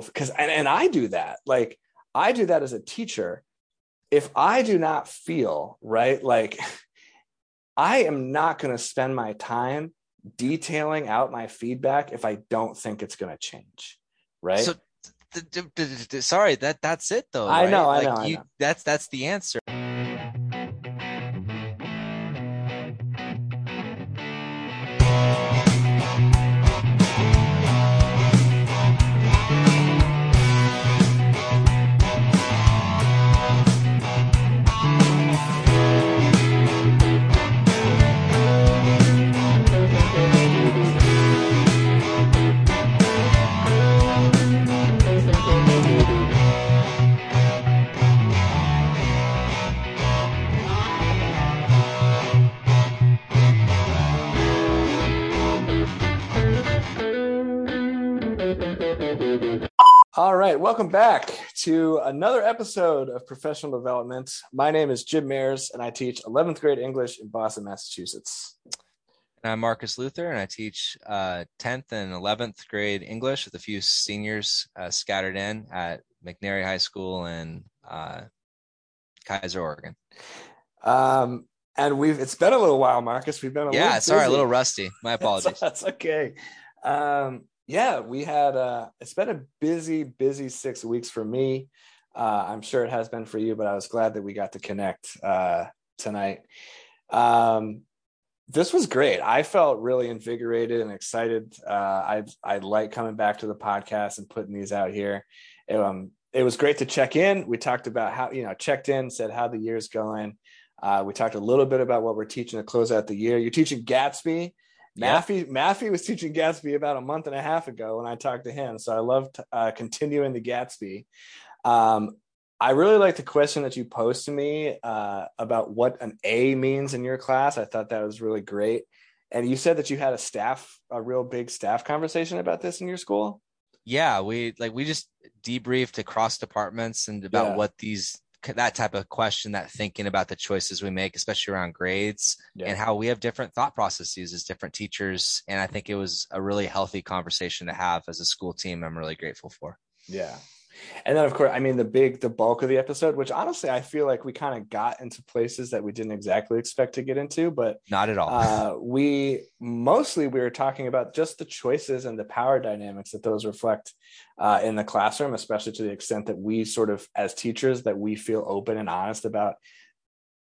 because and, and I do that. Like I do that as a teacher. If I do not feel right, like I am not going to spend my time detailing out my feedback if I don't think it's going to change. Right. So, sorry, that that's it though. I right? know, I Like, know, I know. That's that's the answer. Right, welcome back to another episode of Professional Development. My name is Jim Mayers, and I teach 11th grade English in Boston, Massachusetts. And I'm Marcus Luther, and I teach uh, 10th and 11th grade English with a few seniors uh, scattered in at McNary High School in uh, Keizer, Oregon. Um, and we've it's been a little while, Marcus. We've been a Yeah, little sorry, a little rusty. My apologies. That's, that's okay. Um, yeah, we had uh it's been a busy, busy six weeks for me. Uh, I'm sure it has been for you, but I was glad that we got to connect uh tonight. Um this was great. I felt really invigorated and excited. Uh I I like coming back to the podcast and putting these out here. Um it was great to check in. We talked about how, you know, checked in, said how the year's going. Uh, we talked a little bit about what we're teaching to close out the year. You're teaching Gatsby. Maffey, Maffey was teaching Gatsby about a month and a half ago when I talked to him. So I love uh, continuing the Gatsby. Um, I really like the question that you posed to me uh, about what an A means in your class. I thought that was really great. And you said that you had a staff, a real big staff conversation about this in your school. yeah we like we just debriefed across departments and about Yeah. what these that type of question that thinking about the choices we make especially around grades Yeah. and how we have different thought processes as different teachers and i think it was a really healthy conversation to have as a school team i'm really grateful for Yeah. And then of course, I mean the big the bulk of the episode, which honestly I feel like we kind of got into places that we didn't exactly expect to get into, but not at all uh, we mostly we were talking about just the choices and the power dynamics that those reflect uh, in the classroom, especially to the extent that we sort of as teachers that we feel open and honest about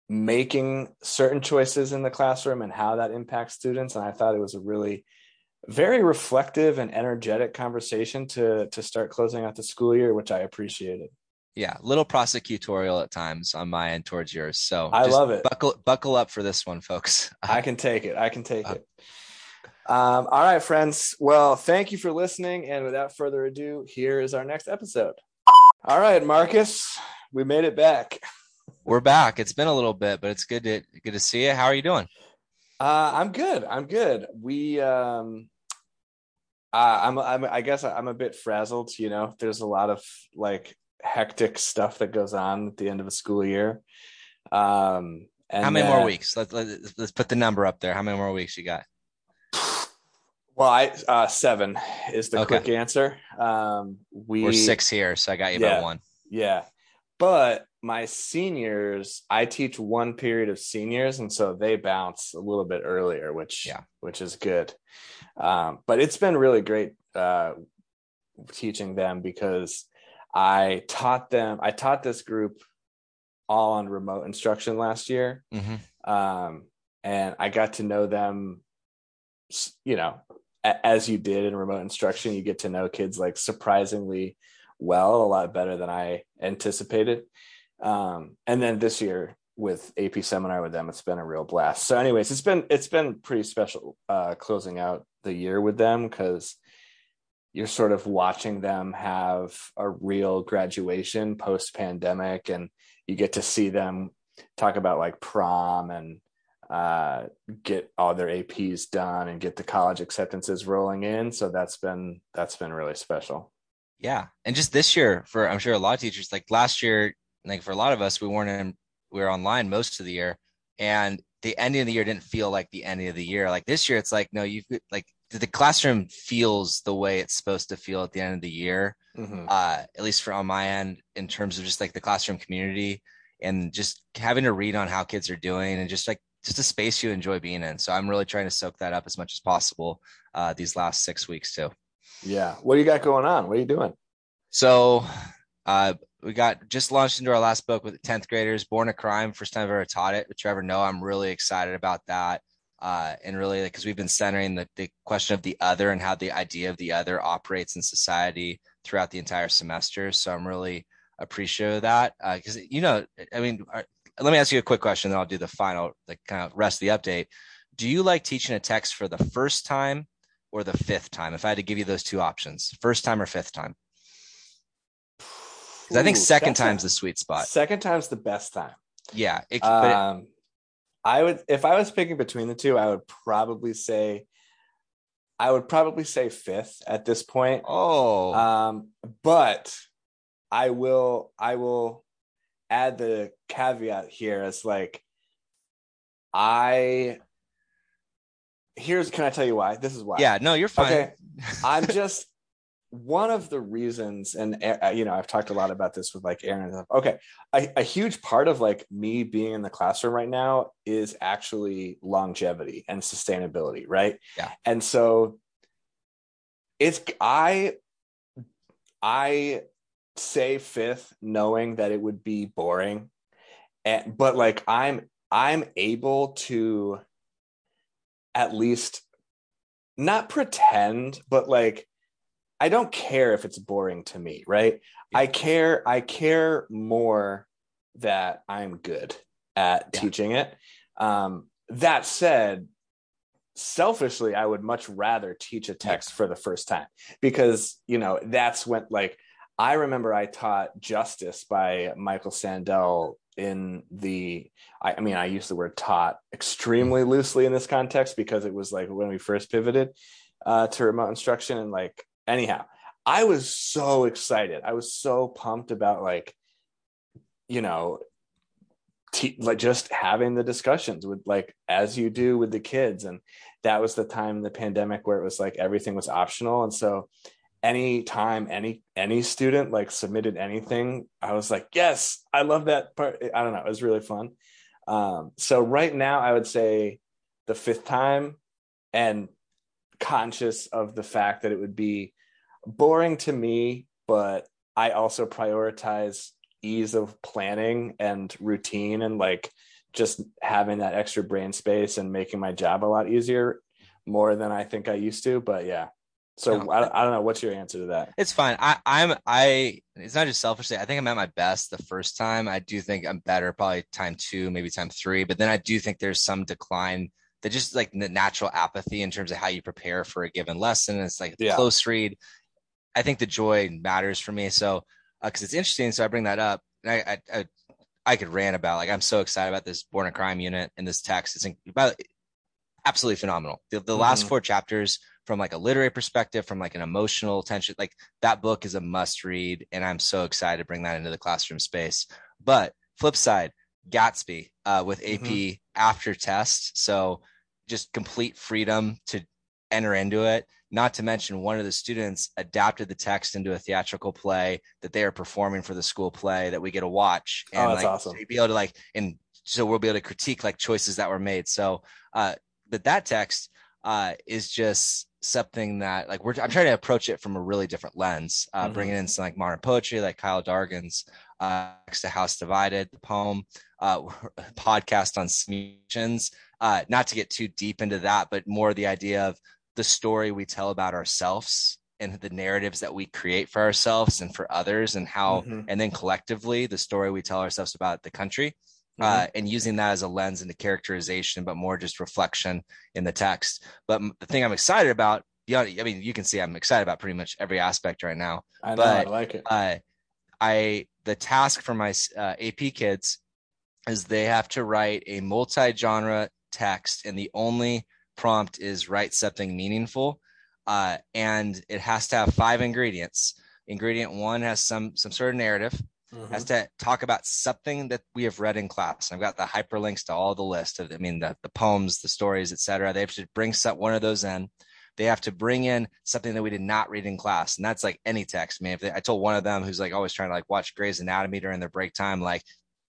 making certain choices in the classroom and how that impacts students. And I thought it was a really very reflective and energetic conversation to to start closing out the school year, which I appreciated. yeah little prosecutorial at times on my end towards yours so I love it. buckle buckle up for this one folks I can take it. I can take Uh, it. Um, all right, friends. Well, thank you for listening. And without further ado, here is our next episode. All right, Marcus, we made it back. we're back it's been a little bit but it's good to good to see you how are you doing Uh, I'm good. I'm good. We, um, uh, I'm, I'm, I guess I'm a bit frazzled. You know, there's a lot of like hectic stuff that goes on at the end of a school year. Um, and how many more weeks let's, let's let's put the number up there how many more weeks you got Well, I uh, seven is the Okay. quick answer. Um, we we're six here so i got you Yeah. by one Yeah. But my seniors, I teach one period of seniors, and so they bounce a little bit earlier, which Yeah. which is good. Um, but it's been really great uh, teaching them because I taught them. I taught this group all on remote instruction last year, hmm um, and I got to know them. You know, a- as you did in remote instruction, you get to know kids like surprisingly well, a lot better than I anticipated. Um, and then this year with AP seminar with them, it's been a real blast. So, anyways, it's been it's been pretty special uh, closing out the year with them because you're sort of watching them have a real graduation post pandemic, and you get to see them talk about like prom and uh, get all their APs done and get the college acceptances rolling in. So that's been that's been really special. Yeah. And just this year for I'm sure a lot of teachers, like last year, like for a lot of us, we weren't in we were online most of the year. And the ending of the year didn't feel like the ending of the year. Like this year, it's like, no, you've like the classroom feels the way it's supposed to feel at the end of the year. mm-hmm. uh, at least for on my end, in terms of just like the classroom community and just having to read on how kids are doing and just like just a space you enjoy being in. So I'm really trying to soak that up as much as possible uh, these last six weeks too. Yeah. What do you got going on? What are you doing? So uh, we got just launched into our last book with 10th graders, Born a Crime, first time I've ever taught it with Trevor Noah. I'm really excited about that. Uh, and really, because we've been centering the, the question of the other and how the idea of the other operates in society throughout the entire semester. So I'm really appreciative of that. Because, uh, you know, I mean, our, let me ask you a quick question, then I'll do the final, the kind of rest of the update. Do you like teaching a text for the first time or the fifth time? If I had to give you those two options, first time or fifth time? Because I think second time's a, the sweet spot. Second time's the best time. Yeah. It, um, it, I would, if I was picking between the two, I would probably say, I would probably say fifth at this point. Oh. Um, but I will, I will add the caveat here as like, I here's can I tell you why? This is why. Yeah, no, you're fine. Okay. I'm just one of the reasons, and uh, you know, I've talked a lot about this with like Aaron. Okay, a, a, huge part of like me being in the classroom right now is actually longevity and sustainability, right? Yeah. And so it's I I say fifth, knowing that it would be boring, and but like I'm I'm able to at least not pretend, but like I don't care if it's boring to me, right? Yeah. I care I care more that I'm good at yeah. teaching it. Um, that said, selfishly, I would much rather teach a text for the first time because you know that's when like I remember I taught Justice by Michael Sandel in the I, I, mean I use the word taught extremely mm. loosely in this context because it was like when we first pivoted uh, to remote instruction and like anyhow i was so excited. I was so pumped about like you know like just having the discussions with like as you do with the kids. And that was the time in the pandemic where it was like everything was optional. And so anytime any any student like submitted anything i was like yes i love that part. I don't know. It was really fun. Um so right now i would say the fifth time and conscious of the fact that it would be boring to me, but I also prioritize ease of planning and routine and like just having that extra brain space and making my job a lot easier more than I think I used to. But yeah. So no, I, I don't know. What's your answer to that? It's fine. I, I'm I. It's not just selfishly. I think I'm at my best the first time. I do think I'm better, probably time two, maybe time three. But then I do think there's some decline that just like the natural apathy in terms of how you prepare for a given lesson. It's like yeah. close read. I think the joy matters for me. So, because uh, it's interesting, so I bring that up. I, I, I, I, could rant about like I'm so excited about this Born a Crime unit in this text. It's about absolutely phenomenal. The, the mm-hmm. last four chapters, from like a literary perspective, from like an emotional tension, like that book is a must read, and I'm so excited to bring that into the classroom space. But flip side, Gatsby uh, with AP mm-hmm. after test, so just complete freedom to enter into it not to mention, one of the students adapted the text into a theatrical play that they are performing for the school play that we get to watch. And oh, that's like, awesome. be able to like, and so we'll be able to critique like choices that were made. So, uh, but that text uh, is just something that like we're I'm trying to approach it from a really different lens, uh, mm-hmm. bringing in some like modern poetry, like Kyle Dargan's uh, "Next to House Divided," the poem, uh, podcast on Smeations. Uh, not to get too deep into that, but more the idea of the story we tell about ourselves and the narratives that we create for ourselves and for others and how mm-hmm. and then collectively the story we tell ourselves about the country mm-hmm. uh, and using that as a lens into characterization but more just reflection in the text but the thing i'm excited about beyond i mean you can see i'm excited about pretty much every aspect right now I know, but I like it uh, i the task for my uh, ap kids is they have to write a multi-genre text and the only prompt is write something meaningful uh, and it has to have five ingredients. Ingredient one has some some sort of narrative mm-hmm. has to talk about something that we have read in class. I've got the hyperlinks to all the list of i mean the, the poems the stories etc they have to bring some, one of those in they have to bring in something that we did not read in class. And that's like any text, man. If they, I told one of them who's like always trying to like watch Grey's Anatomy during their break time, like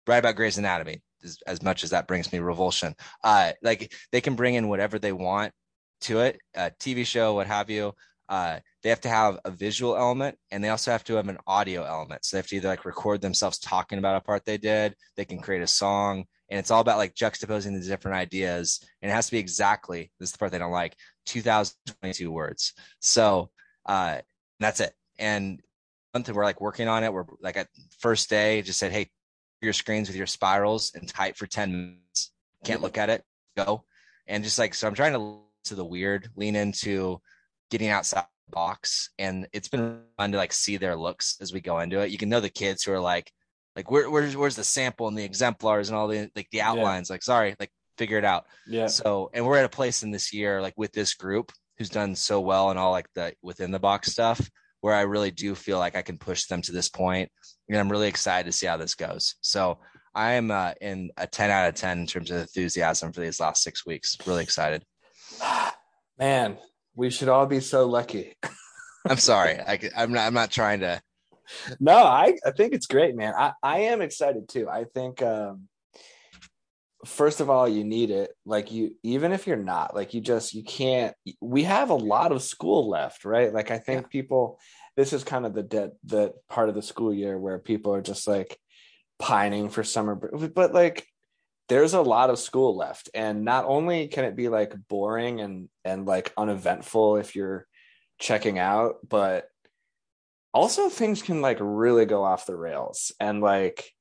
write about Grey's Anatomy as, as much as that brings me revulsion. Uh, like they can bring in whatever they want to it, a TV show, what have you. Uh, they have to have a visual element and they also have to have an audio element. So they have to either like record themselves talking about a part they did, they can create a song, and it's all about like juxtaposing the different ideas. And it has to be exactly this is the part they don't like 2022 words. So uh, that's it. And month we're like working on it. We're like at first day, just said, hey, your screens with your spirals and type for 10 minutes. Can't look at it, go. And just like so I'm trying to to the weird, lean into getting outside the box. And it's been fun to like see their looks as we go into it. You can know the kids who are like, like where, where's where's the sample and the exemplars and all the like the outlines yeah. like sorry like figure it out. Yeah. So and we're at a place in this year like with this group who's done so well and all like the within the box stuff where i really do feel like i can push them to this point and i'm really excited to see how this goes. So i am uh, in a 10 out of 10 in terms of enthusiasm for these last six weeks. Really excited. Man we should all be so lucky. I'm sorry. I, i'm not i'm not trying to no, I, I think it's great, man. I, I am excited too. I think um first of all, you need it. Like you even if you're not, like you just you can't we have a lot of school left, right? Like I think yeah. people this is kind of the dead the part of the school year where people are just like pining for summer but like there's a lot of school left and not only can it be like boring and and like uneventful if you're checking out but also things can like really go off the rails and like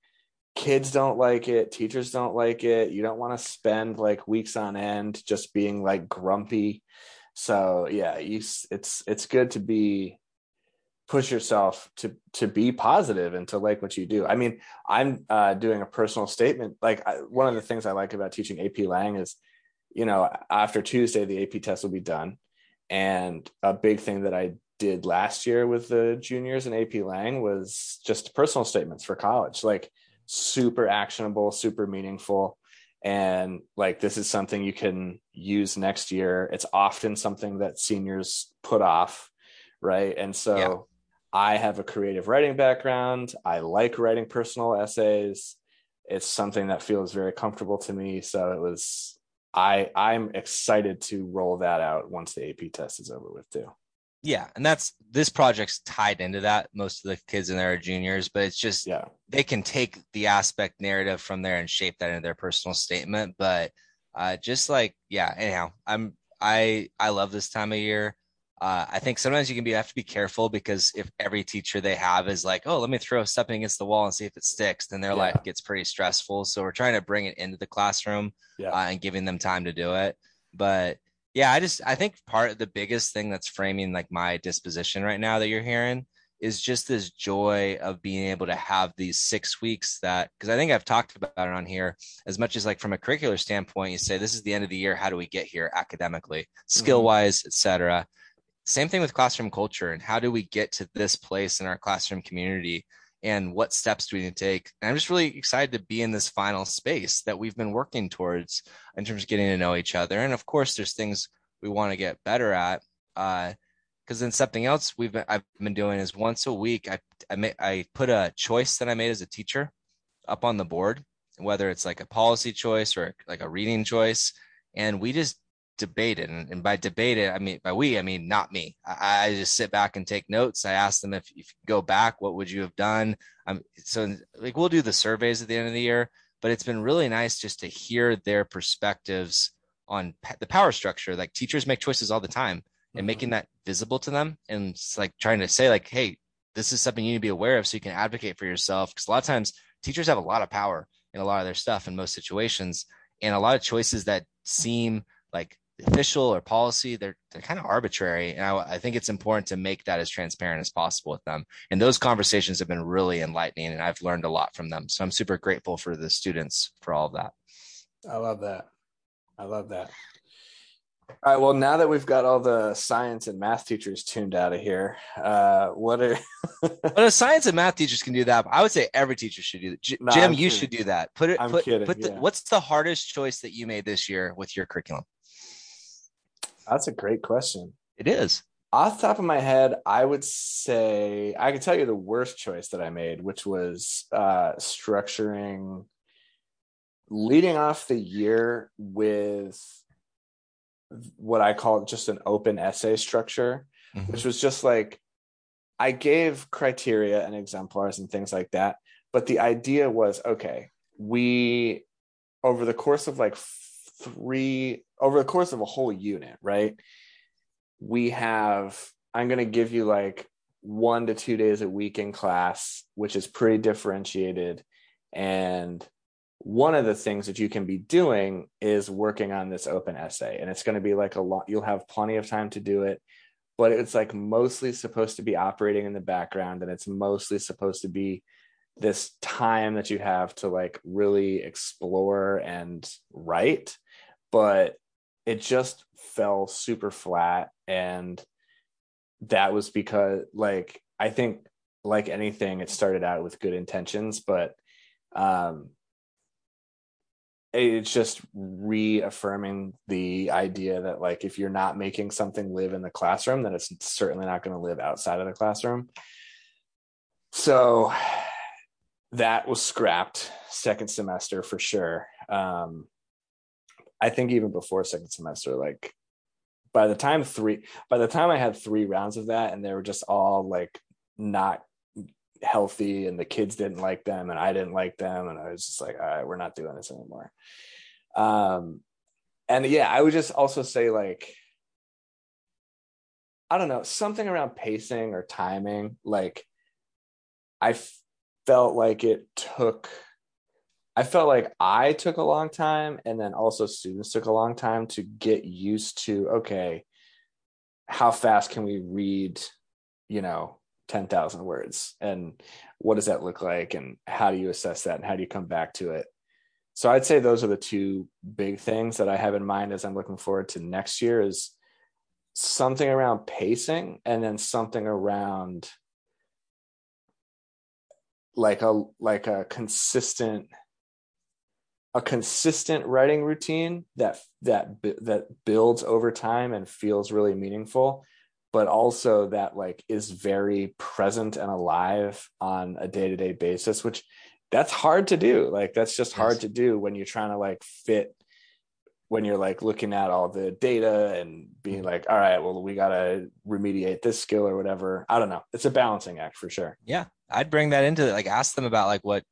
kids don't like it teachers don't like it you don't want to spend like weeks on end just being like grumpy. So yeah you it's it's good to be push yourself to to be positive and to like what you do. I mean i'm uh, doing a personal statement like I, one of the things i like about teaching ap lang is you know after tuesday the ap test will be done. And a big thing that i did last year with the juniors and AP Lang was just personal statements for college, like super actionable, super meaningful. And like this is something you can use next year. It's often something that seniors put off, right? And so yeah. I have a creative writing background. I like writing personal essays. It's something that feels very comfortable to me. So it was I I'm excited to roll that out once the AP test is over with too yeah and that's this project's tied into that most of the kids in there are juniors but it's just yeah they can take the aspect narrative from there and shape that into their personal statement but uh just like yeah anyhow i'm i i love this time of year uh, I think sometimes you can be have to be careful because if every teacher they have is like, oh, let me throw something against the wall and see if it sticks, then their yeah. life gets pretty stressful. So we're trying to bring it into the classroom yeah. uh, and giving them time to do it. But yeah, I just I think part of the biggest thing that's framing like my disposition right now that you're hearing is just this joy of being able to have these six weeks that because I think I've talked about it on here as much as like from a curricular standpoint, you say this is the end of the year, how do we get here academically, skill mm-hmm. wise, etc. Same thing with classroom culture and how do we get to this place in our classroom community and what steps do we need to take? And I'm just really excited to be in this final space that we've been working towards in terms of getting to know each other. And of course, there's things we want to get better at. Uh, because then something else we've been I've been doing is once a week I I, may, I put a choice that I made as a teacher up on the board, whether it's like a policy choice or like a reading choice, and we just debate it. And, and by debate it, I mean, by we, I mean, not me. I, I just sit back and take notes. I ask them if, if you go back, what would you have done? Um, so like, we'll do the surveys at the end of the year, but it's been really nice just to hear their perspectives on the power structure. Like teachers make choices all the time and mm-hmm. making that visible to them. And it's like trying to say like, Hey, this is something you need to be aware of so you can advocate for yourself. Cause a lot of times teachers have a lot of power in a lot of their stuff in most situations and a lot of choices that seem like official or policy they're they're kind of arbitrary and I, I, think it's important to make that as transparent as possible with them. And those conversations have been really enlightening and i've learned a lot from them. So i'm super grateful for the students for all of that. I love that. I love that. All right well now that we've got all the science and math teachers tuned out of here uh what are but well science and math teachers can do that i would say every teacher should do that. J- no, jim you should do that. Put it I'm put, kidding, put the, yeah. what's the hardest choice that you made this year with your curriculum that's a great question. It is. Off the top of my head, I would say I can tell you the worst choice that I made, which was uh, structuring leading off the year with what I call just an open essay structure, mm-hmm. which was just like I gave criteria and exemplars and things like that. But the idea was okay, we over the course of like three, over the course of a whole unit, right? We have, I'm going to give you like one to two days a week in class, which is pretty differentiated. And one of the things that you can be doing is working on this open essay and it's going to be like a lot you'll have plenty of time to do it but it's like mostly supposed to be operating in the background and it's mostly supposed to be this time that you have to like really explore and write but it just fell super flat. And that was because like i think like anything it started out with good intentions but um it's just reaffirming the idea that like if you're not making something live in the classroom then it's certainly not going to live outside of the classroom. So that was scrapped second semester for sure. Um i think even before second semester like by the time three by the time i had three rounds of that and they were just all like not healthy and the kids didn't like them and I didn't like them and I was just like all right we're not doing this anymore. Um and yeah I would just also say like I don't know something around pacing or timing like I felt like it took I felt like I took a long time and then also students took a long time to get used to okay how fast can we read you know 10,000 words? And what does that look like? And how do you assess that? And how do you come back to it? So i'd say those are the two big things that i have in mind as i'm looking forward to next year is something around pacing and then something around like a like a consistent a consistent writing routine that that that builds over time and feels really meaningful but also that like is very present and alive on a day-to-day basis which that's hard to do. Like that's just hard yes. to do when you're trying to like fit when you're like looking at all the data and being mm-hmm. like all right well we got to remediate this skill or whatever. I don't know. It's a balancing act for sure. Yeah. I'd bring that into like ask them about like what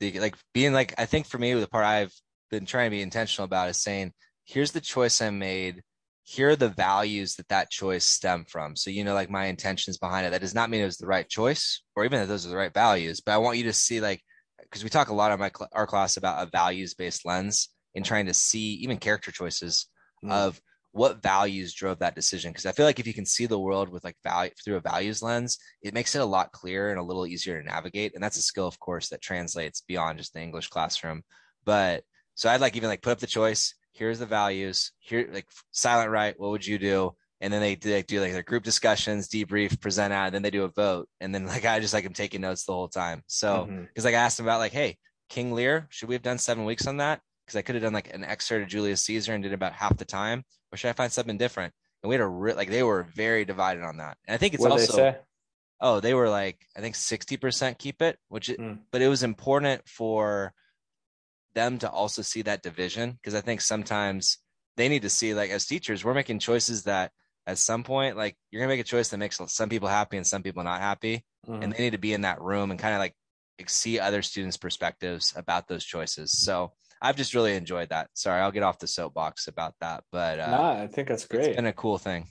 the like being like i think for me the part i've been trying to be intentional about is saying here's the choice i made here are the values that that choice stem from. So, you know, like my intentions behind it, that does not mean it was the right choice or even that those are the right values, but I want you to see like, because we talk a lot in my our class about a values based lens in trying to see even character choices mm. of what values drove that decision. Because I feel like if you can see the world with like value through a values lens, it makes it a lot clearer and a little easier to navigate. And that's a skill, of course, that translates beyond just the English classroom. But so I'd like even like put up the choice here's the values here like silent write what would you do and then they, they do like their group discussions debrief present out and then they do a vote and then like i just like i'm taking notes the whole time so because mm-hmm. like i asked them about like hey king lear should we have done seven weeks on that because i could have done like an excerpt of julius caesar and did about half the time or should i find something different and we had a re- like they were very divided on that and i think it's what also they oh they were like i think 60% keep it which mm. but it was important for them to also see that division because I think sometimes they need to see like as teachers we're making choices that at some point like you're gonna make a choice that makes some people happy and some people not happy mm-hmm. and they need to be in that room and kind of like see other students perspectives about those choices so i've just really enjoyed that sorry i'll get off the soapbox about that but uh nah, i think that's great it's been a cool thing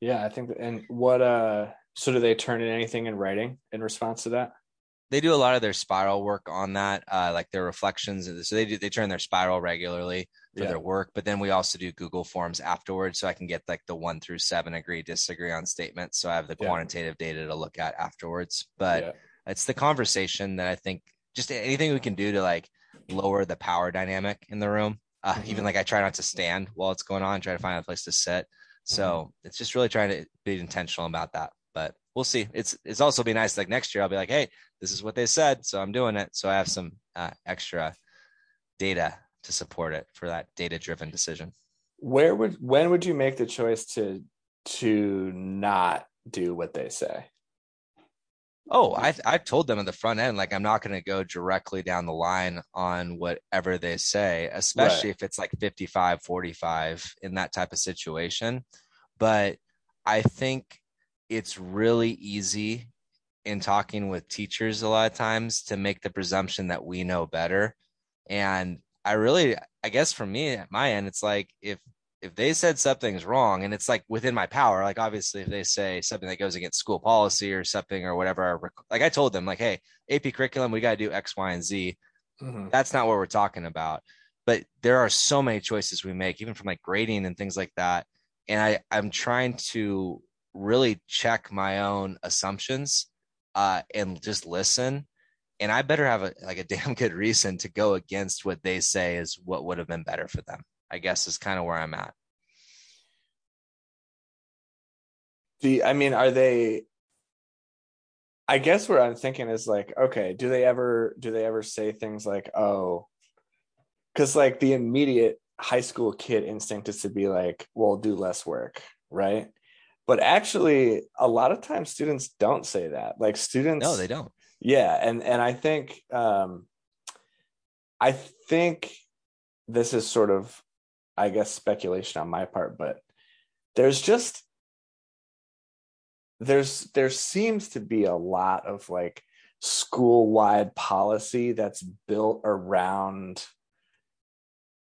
yeah i think and what uh so do they turn in anything in writing in response to that they do a lot of their spiral work on that, uh, like their reflections. So they do, they turn their spiral regularly for yeah. their work, but then we also do Google Forms afterwards, so I can get like the one through seven agree disagree on statements. So I have the yeah. quantitative data to look at afterwards. But yeah. it's the conversation that I think just anything we can do to like lower the power dynamic in the room. Uh, mm-hmm. Even like I try not to stand while it's going on, try to find a place to sit. So mm-hmm. it's just really trying to be intentional about that. But we'll see. It's it's also be nice. Like next year, I'll be like, hey, this is what they said, so I'm doing it. So I have some uh, extra data to support it for that data driven decision. Where would when would you make the choice to to not do what they say. Oh, I I told them at the front end like I'm not going to go directly down the line on whatever they say, especially right. if it's like 55 45 in that type of situation. But I think it's really easy in talking with teachers a lot of times to make the presumption that we know better. And I really I guess for me at my end it's like if if they said something's wrong and it's like within my power, like obviously if they say something that goes against school policy or something or whatever, like I told them, like, hey, AP curriculum, we got to do X, Y, and Z. Mm-hmm. That's not what we're talking about. But there are so many choices we make, even from like grading and things like that. And I, I'm trying to really check my own assumptions uh, and just listen. And I better have a like a damn good reason to go against what they say is what would have been better for them. I guess is kind of where I'm at. The I mean, are they I guess what I'm thinking is like, okay, do they ever do they ever say things like, oh, because like the immediate high school kid instinct is to be like, well, do less work, right? But actually, a lot of times students don't say that. Like students, no, they don't. Yeah, and and I think um, I think this is sort of I guess speculation on my part, but there's just there's there seems to be a lot of like school-wide policy that's built around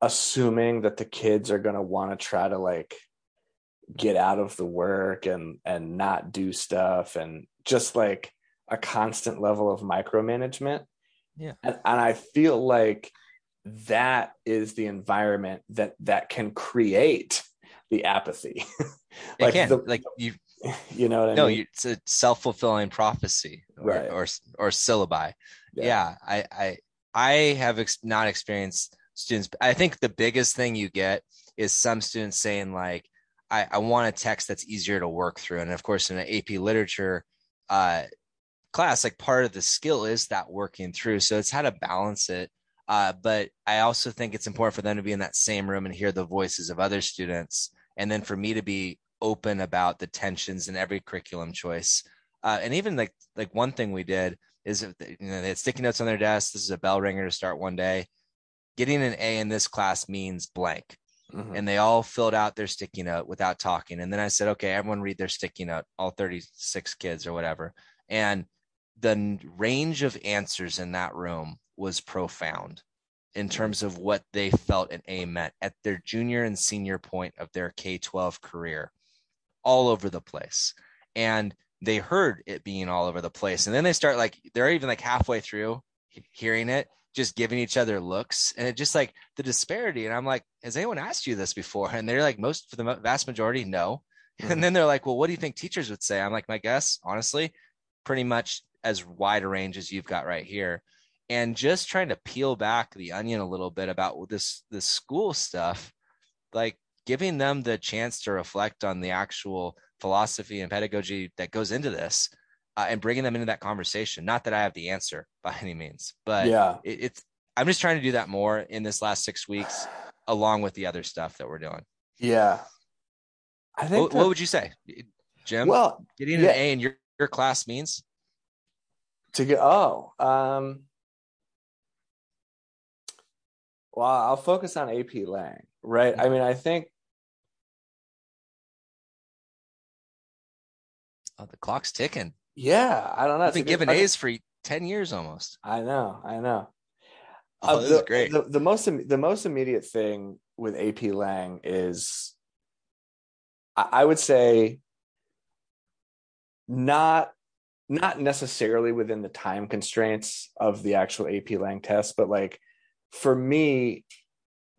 assuming that the kids are going to want to try to like get out of the work and and not do stuff and just like a constant level of micromanagement. Yeah. And, and i feel like that is the environment that that can create the apathy like. The, like you you know what no, I mean? it's a self-fulfilling prophecy or, right. or or syllabi yeah. yeah, i i i have ex- not experienced students i think the biggest thing you get is some students saying like i i want a text that's easier to work through and of course in an ap literature uh class like part of the skill is that working through so it's how to balance it uh, but I also think it's important for them to be in that same room and hear the voices of other students. And then for me to be open about the tensions in every curriculum choice. Uh, and even like like one thing we did is you know they had sticky notes on their desk. This is a bell ringer to start one day. Getting an A in this class means blank. Mm-hmm. And they all filled out their sticky note without talking. And then I said, okay, everyone read their sticky note, all 36 kids or whatever. And the range of answers in that room was profound in terms of what they felt an A meant at their junior and senior point of their K 12 career, all over the place. And they heard it being all over the place. And then they start like, they're even like halfway through hearing it, just giving each other looks. And it just like the disparity. And I'm like, has anyone asked you this before? And they're like, most for the vast majority, no. Mm-hmm. And then they're like, well, what do you think teachers would say? I'm like, my guess, honestly, pretty much as wide a range as you've got right here and just trying to peel back the onion a little bit about this this school stuff like giving them the chance to reflect on the actual philosophy and pedagogy that goes into this uh, and bringing them into that conversation. Not that i have the answer by any means but yeah. it, it's i'm just trying to do that more in this last six weeks along with the other stuff that we're doing. Yeah. I think what, that, what would you say? Jim? Well getting yeah. an a in your, your class means? To get oh um well i'll focus on ap lang right? I mm-hmm. mean i think oh the clock's ticking. Yeah i don't know i've been giving a's for 10 years almost. I know i know. Oh, this the, is great. the, the most the most immediate thing with ap lang is I, I would say not not necessarily within the time constraints of the actual AP Lang test, but like for me,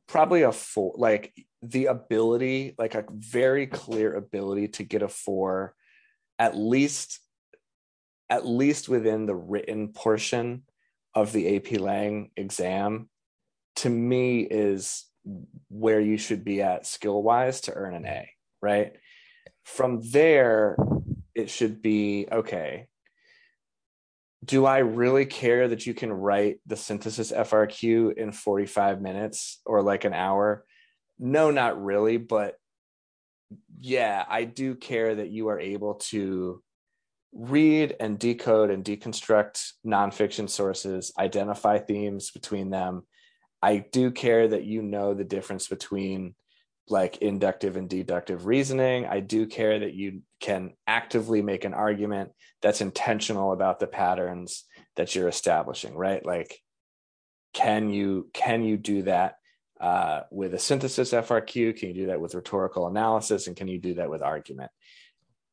probably a four, like the ability, like a very clear ability to get a four, at least, at least within the written portion of the AP Lang exam, to me is where you should be at skill wise to earn an A, right? From there, it should be okay do I really care that you can write the synthesis FRQ in 45 minutes or like an hour? No, not really, but yeah, I do care that you are able to read and decode and deconstruct nonfiction sources, identify themes between them. I do care that you know the difference between like inductive and deductive reasoning. I do care that you can actively make an argument that's intentional about the patterns that you're establishing, right? Like, can you can you do that uh, with a synthesis FRQ? Can you do that with rhetorical analysis? And can you do that with argument?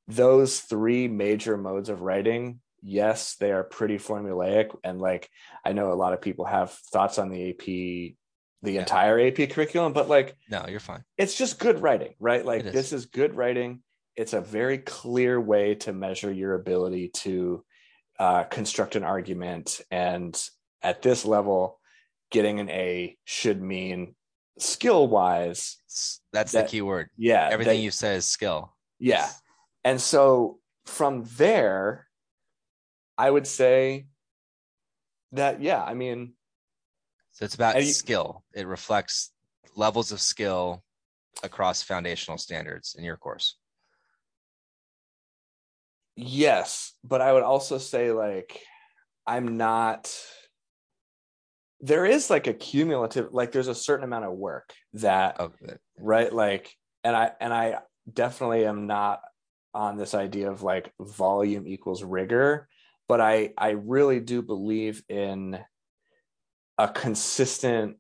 Those three major modes of writing, yes, they are pretty formulaic. And like, I know a lot of people have thoughts on the AP, the yeah. entire AP curriculum, but like, no, you're fine. It's just good writing, right? Like, is. this is good writing. It's a very clear way to measure your ability to uh, construct an argument. And at this level, getting an A should mean skill wise that's that, the key word yeah everything that, you say is skill yeah and so from there i would say that yeah i mean so it's about you, skill it reflects levels of skill across foundational standards in your course yes but i would also say like i'm not there is like a cumulative like there's a certain amount of work that okay. right like and i and i definitely am not on this idea of like volume equals rigor but i i really do believe in a consistent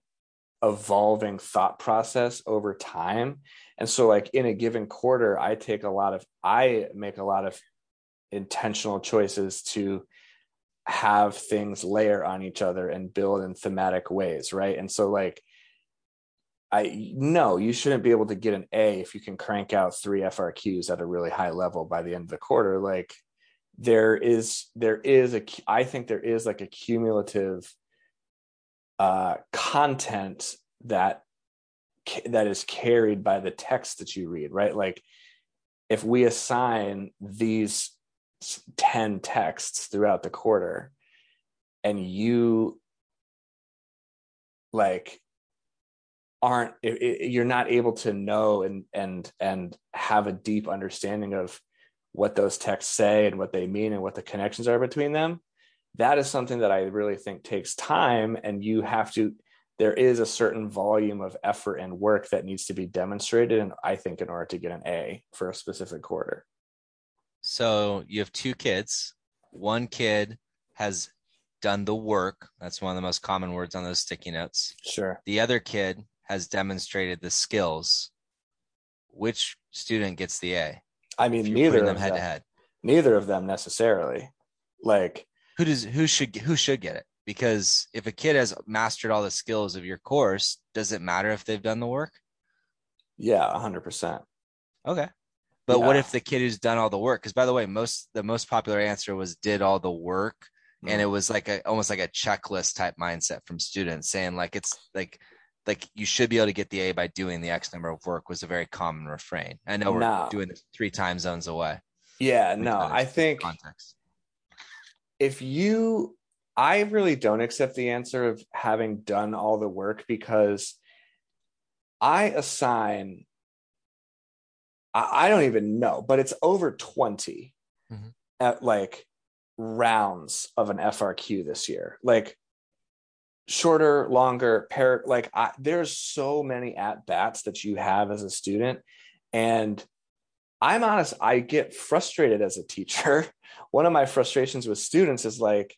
evolving thought process over time and so like in a given quarter i take a lot of i make a lot of intentional choices to have things layer on each other and build in thematic ways, right? And so like I no, you shouldn't be able to get an A if you can crank out three FRQs at a really high level by the end of the quarter. Like there is there is a I think there is like a cumulative uh content that that is carried by the text that you read, right? Like if we assign these 10 texts throughout the quarter and you like aren't it, it, you're not able to know and and and have a deep understanding of what those texts say and what they mean and what the connections are between them that is something that i really think takes time and you have to there is a certain volume of effort and work that needs to be demonstrated and i think in order to get an a for a specific quarter so you have two kids. One kid has done the work. That's one of the most common words on those sticky notes. Sure. The other kid has demonstrated the skills. Which student gets the A? I mean, neither of them head to head. Neither of them necessarily. Like who does who should who should get it? Because if a kid has mastered all the skills of your course, does it matter if they've done the work? Yeah, hundred percent. Okay. But yeah. what if the kid who's done all the work? Because by the way, most the most popular answer was did all the work, mm-hmm. and it was like a almost like a checklist type mindset from students saying like it's like like you should be able to get the A by doing the X number of work was a very common refrain. I know we're no. doing this three time zones away. Yeah, no, I think context. If you, I really don't accept the answer of having done all the work because I assign I, I don't even know, but it's over 20 mm-hmm. at like rounds of an FRQ this year. Like shorter, longer, pair like I, there's so many at bats that you have as a student. And I'm honest, I get frustrated as a teacher. One of my frustrations with students is like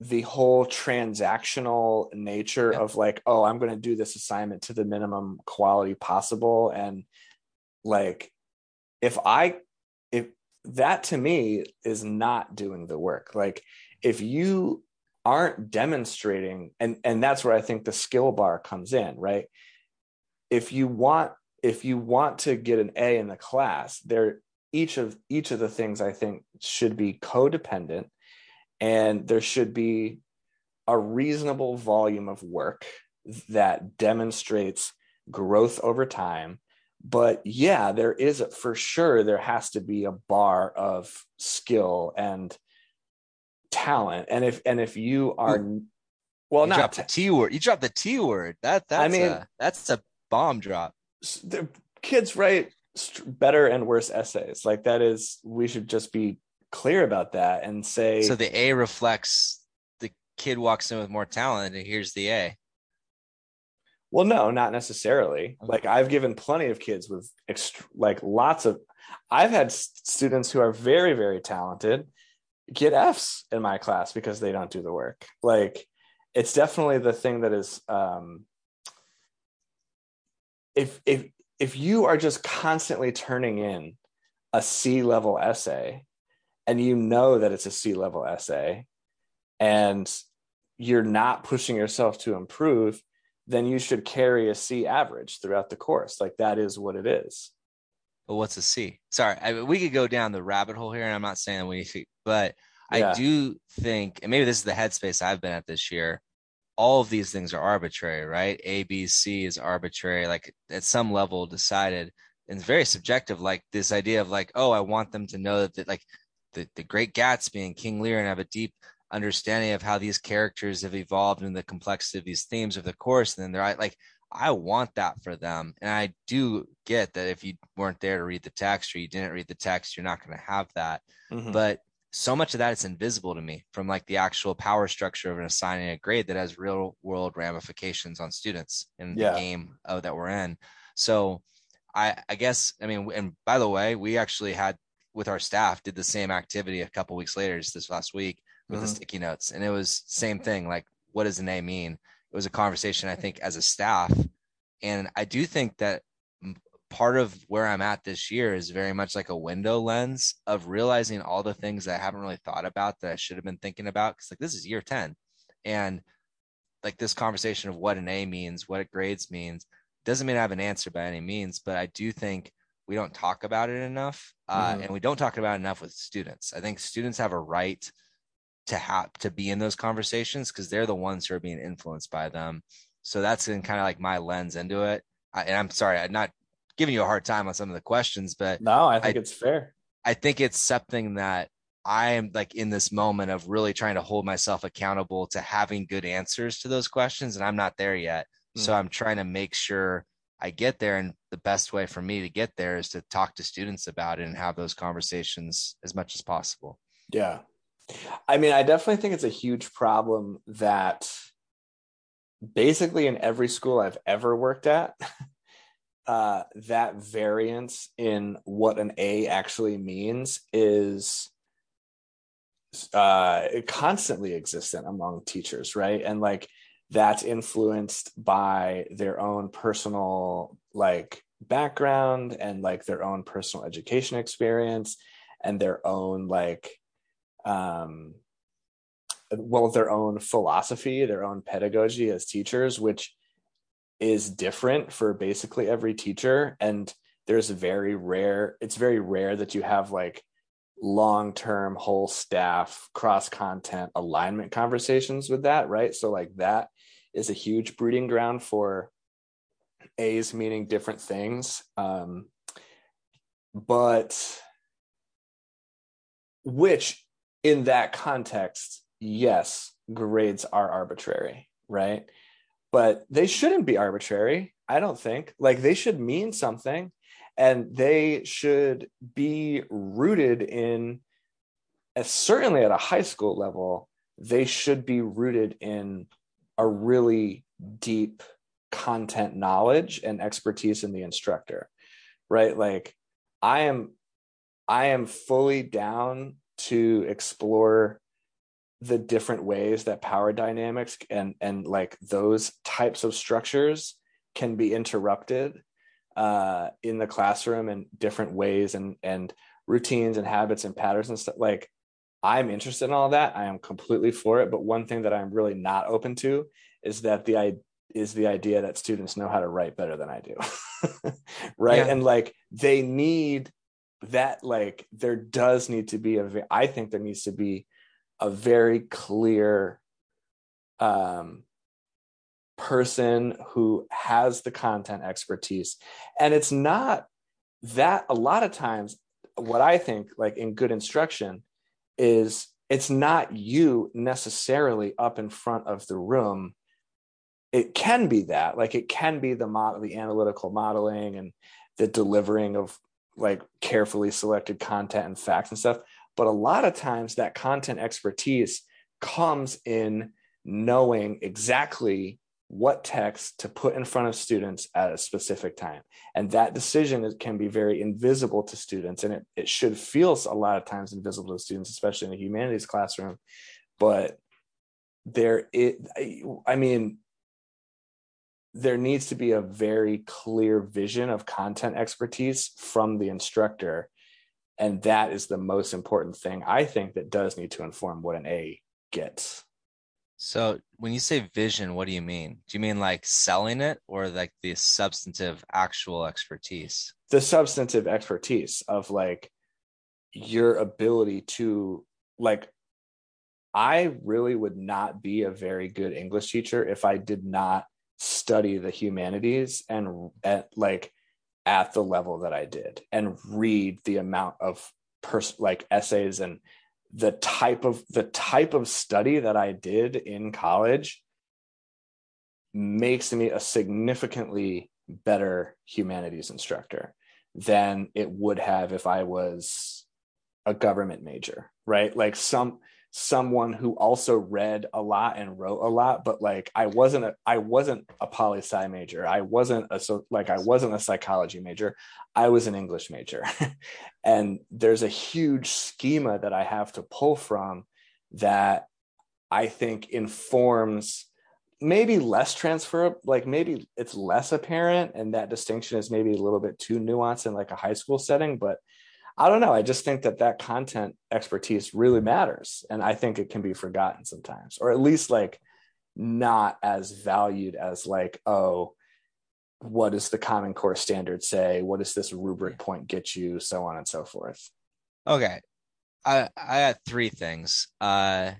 the whole transactional nature yeah. of like, oh, I'm going to do this assignment to the minimum quality possible. And like if i if that to me is not doing the work like if you aren't demonstrating and and that's where i think the skill bar comes in right if you want if you want to get an a in the class there each of each of the things i think should be codependent and there should be a reasonable volume of work that demonstrates growth over time. But yeah there is for sure there has to be a bar of skill and talent. And if and if you are well you not the t word you dropped the t word. That that's i mean a, that's a bomb drop. The kids write st- better and worse essays. Like that is, we should just be clear about that and say. So the A reflects the kid walks in with more talent, and here's the A. Well, no, not necessarily. Like I've given plenty of kids with ext- like lots of. I've had students who are very, very talented get Fs in my class because they don't do the work. Like it's definitely the thing that is. Um, if if if you are just constantly turning in a C level essay, and you know that it's a C level essay, and you're not pushing yourself to improve then you should carry a C average throughout the course. Like that is what it is. But what's a C? Sorry, I, we could go down the rabbit hole here, and I'm not saying we, but Yeah. I do think, and maybe this is the headspace I've been at this year. All of these things are arbitrary, right? A, B, C is arbitrary, like at some level decided, and it's very subjective. Like this idea of like, oh, I want them to know that, that like the the Great Gatsby and King Lear, and have a deep understanding of how these characters have evolved and the complexity of these themes of the course. And then they're like, I want that for them. And I do get that if you weren't there to read the text or you didn't read the text, you're not going to have that. Mhm. But so much of that is invisible to me from like the actual power structure of an assigning a grade that has real world ramifications on students in Yeah. the game uh, that we're in. So I, I guess, I mean, and by the way, we actually had with our staff did the same activity a couple weeks later, just this last week with the Mhm. sticky notes. And it was same thing. Like, what does an A mean? It was a conversation, I think, as a staff. And I do think that part of where I'm at this year is very much like a window lens of realizing all the things that I haven't really thought about that I should have been thinking about. Cause like this is year 10. And like this conversation of what an A means, what grades means, doesn't mean I have an answer by any means, but I do think we don't talk about it enough. Uh, Mhm. and we don't talk about it enough with students. I think students have a right to have to be in those conversations because they're the ones who are being influenced by them. So that's in kind of like my lens into it. I, and I'm sorry, I'm not giving you a hard time on some of the questions, but No, I think it's fair. I think it's something that I am like in this moment of really trying to hold myself accountable to having good answers to those questions. And I'm not there yet. Hmm. So I'm trying to make sure I get there. And the best way for me to get there is to talk to students about it and have those conversations as much as possible. Yeah. I mean, I definitely think it's a huge problem that basically in every school I've ever worked at, uh, that variance in what an A actually means is uh, constantly existent among teachers, right? And like that's influenced by their own personal like background and like their own personal education experience and their own like um well their own philosophy their own pedagogy as teachers which is different for basically every teacher and there's very rare it's very rare that you have like long-term whole staff cross content alignment conversations with that right? So like that is a huge breeding ground for a's meaning different things um but which in that context yes grades are arbitrary right but they shouldn't be arbitrary i don't think. Like they should mean something and they should be rooted in certainly at a high school level they should be rooted in a really deep content knowledge and expertise in the instructor right? Like i am i am fully down to explore the different ways that power dynamics and and like those types of structures can be interrupted uh, in the classroom in different ways and and routines and habits and patterns and stuff. Like i'm interested in all that. I am completely for it. But one thing that i'm really not open to is that the i is the idea that students know how to write better than i do. Right? Yeah. and like they need that like there does need to be a i think there needs to be a very clear um person who has the content expertise. And it's not that a lot of times what i think like in good instruction is it's not you necessarily up in front of the room. It can be that like it can be the model the analytical modeling and the delivering of like carefully selected content and facts and stuff but a lot of times that content expertise comes in knowing exactly what text to put in front of students at a specific time. And that decision is, can be very invisible to students. And it, it should feel a lot of times invisible to students, especially in a humanities classroom. But there, it, I mean, there needs to be a very clear vision of content expertise from the instructor. And that is the most important thing I think that does need to inform what an A gets. So when you say vision, what do you mean? Do you mean like selling it or like the substantive actual expertise? The substantive expertise of like your ability to like I really would not be a very good English teacher if I did not study the humanities and like at the level that I did and read the amount of pers- like essays and the type of the type of study that I did in college makes me a significantly better humanities instructor than it would have if I was a government major, right? Like some someone who also read a lot and wrote a lot but like i wasn't a i wasn't a poli sci major. I wasn't a so like i wasn't a psychology major. I was an english major. And there's a huge schema that i have to pull from that i think informs maybe less transfer like maybe it's less apparent and that distinction is maybe a little bit too nuanced in like a high school setting but I don't know. I just think that that content expertise really matters. And I think it can be forgotten sometimes, or at least like not as valued as like, oh, what does the common core standard say? What does this rubric point get you? So on and so forth. Okay. I, I had three things uh,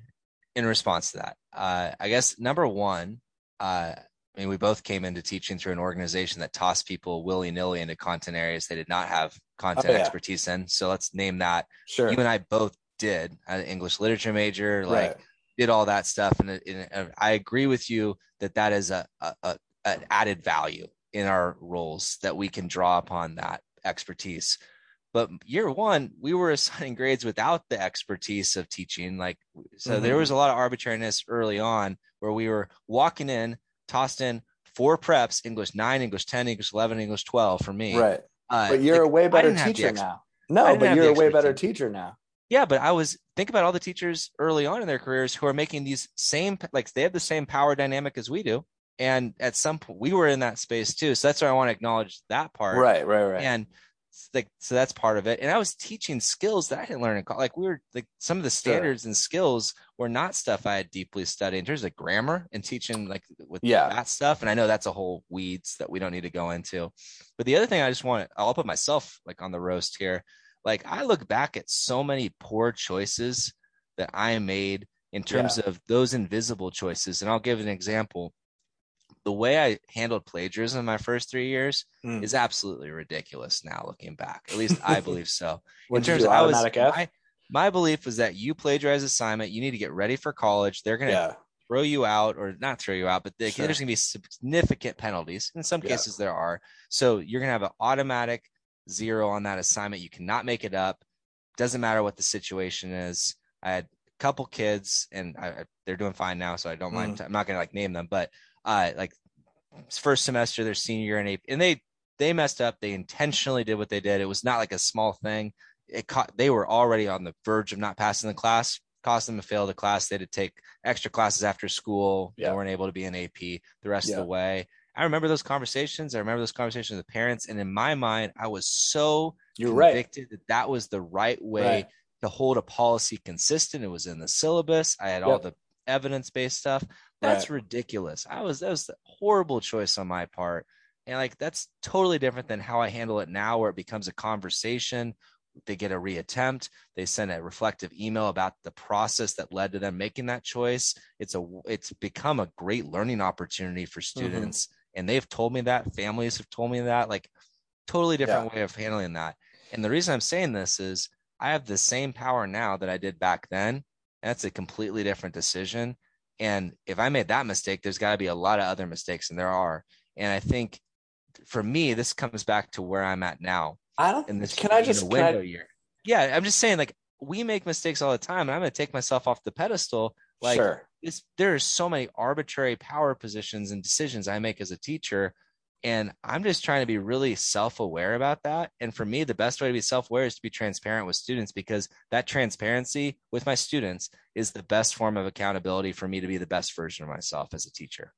in response to that. Uh, I guess number one, uh, I mean, we both came into teaching through an organization that tossed people willy nilly into content areas they did not have content oh, yeah. expertise in. So let's name that. Sure. You and I both did an English literature major, like right. did all that stuff. And, and, I agree with you that that is a, a, a, an added value in our roles that we can draw upon that expertise. But year one, we were assigning grades without the expertise of teaching. Like, so mm-hmm. there was a lot of arbitrariness early on where we were walking in tossed in four preps English 9, English 10, English 11, English 12 for me. Right. Uh, but you're a way better teacher ex- now. No, but you're a way better teacher now. Yeah, but I was think about all the teachers early on in their careers who are making these same like they have the same power dynamic as we do. And at some point we were in that space too. So that's why I want to acknowledge that part. Right, right, right. And like so that's part of it and i was teaching skills that i didn't learn in college like we were like some of the standards sure. and skills were not stuff i had deeply studied in terms of grammar and teaching like with yeah. that stuff and i know that's a whole weeds that we don't need to go into but the other thing i just want i'll put myself like on the roast here like i look back at so many poor choices that i made in terms yeah. of those invisible choices and i'll give an example the way I handled plagiarism in my first three years mm. is absolutely ridiculous now looking back. At least I believe so. in terms of I was my, my, belief was that you plagiarize assignment, you need to get ready for college. They're gonna yeah. throw you out or not throw you out, but they, sure. there's gonna be significant penalties. In some yeah. cases there are. So you're gonna have an automatic zero on that assignment. You cannot make it up. Doesn't matter what the situation is. I had a couple kids and I, they're doing fine now, so I don't mm. mind. I'm not gonna like name them, but uh, like first semester, their senior year in AP, and they they messed up. They intentionally did what they did. It was not like a small thing. It caught. They were already on the verge of not passing the class. Caused them to fail the class. They had to take extra classes after school. Yeah. They weren't able to be in AP the rest yeah. of the way. I remember those conversations. I remember those conversations with parents, and in my mind, I was so You're convicted right. that that was the right way right. to hold a policy consistent. It was in the syllabus. I had yep. all the evidence based stuff. That's right. ridiculous. I was that was a horrible choice on my part. And like that's totally different than how I handle it now, where it becomes a conversation. They get a reattempt. They send a reflective email about the process that led to them making that choice. It's a it's become a great learning opportunity for mm-hmm. students. Mm-hmm. And they've told me that. Families have told me that. Like totally different yeah. way of handling that. And the reason I'm saying this is I have the same power now that I did back then. That's a completely different decision. And if I made that mistake, there's got to be a lot of other mistakes, and there are. And I think for me, this comes back to where I'm at now. I don't. in this can I just window I, year. Yeah, I'm just saying, like we make mistakes all the time, and I'm going to take myself off the pedestal. Like sure. there are so many arbitrary power positions and decisions I make as a teacher, and I'm just trying to be really self-aware about that. And for me, the best way to be self-aware is to be transparent with students because that transparency with my students is the best form of accountability for me to be the best version of myself as a teacher.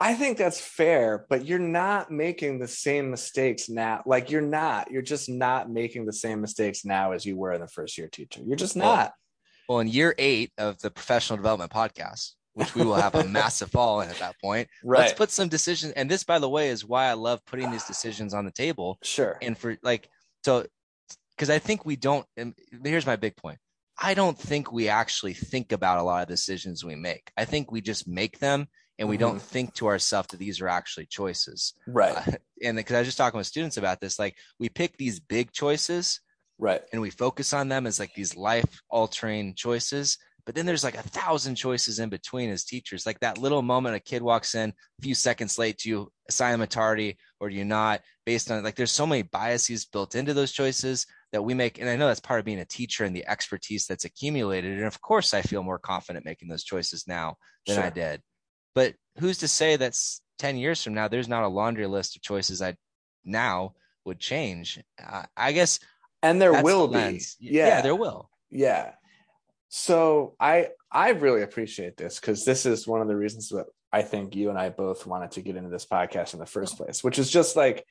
I think that's fair, but you're not making the same mistakes now. Like you're not. You're just not making the same mistakes now as you were in the first year teacher. You're just Well, not. Well, in year eight of the professional development podcast, which we will have a massive fall in at that point, right. let's put some decisions. And this, by the way, is why I love putting these decisions on the table. sure. And for like, so, because I think we don't, and here's my big point. I don't think we actually think about a lot of decisions we make. I think we just make them and we don't think to ourselves that these are actually choices. right. Uh, and because I was just talking with students about this, like we pick these big choices right. and we focus on them as like these life altering choices. But then there's like a thousand choices in between as teachers. Like that little moment a kid walks in a few seconds late, do you assign them a tardy or do you not? Based on like there's so many biases built into those choices that we make. And I know that's part of being a teacher and the expertise that's accumulated. And of course, I feel more confident making those choices now than I did. But who's to say that's 10 years from now, there's not a laundry list of choices I now would change? Uh, I guess And there will the be. Yeah. yeah, there will. Yeah. So I I really appreciate this because this is one of the reasons that I think you and I both wanted to get into this podcast in the first place, which is just like,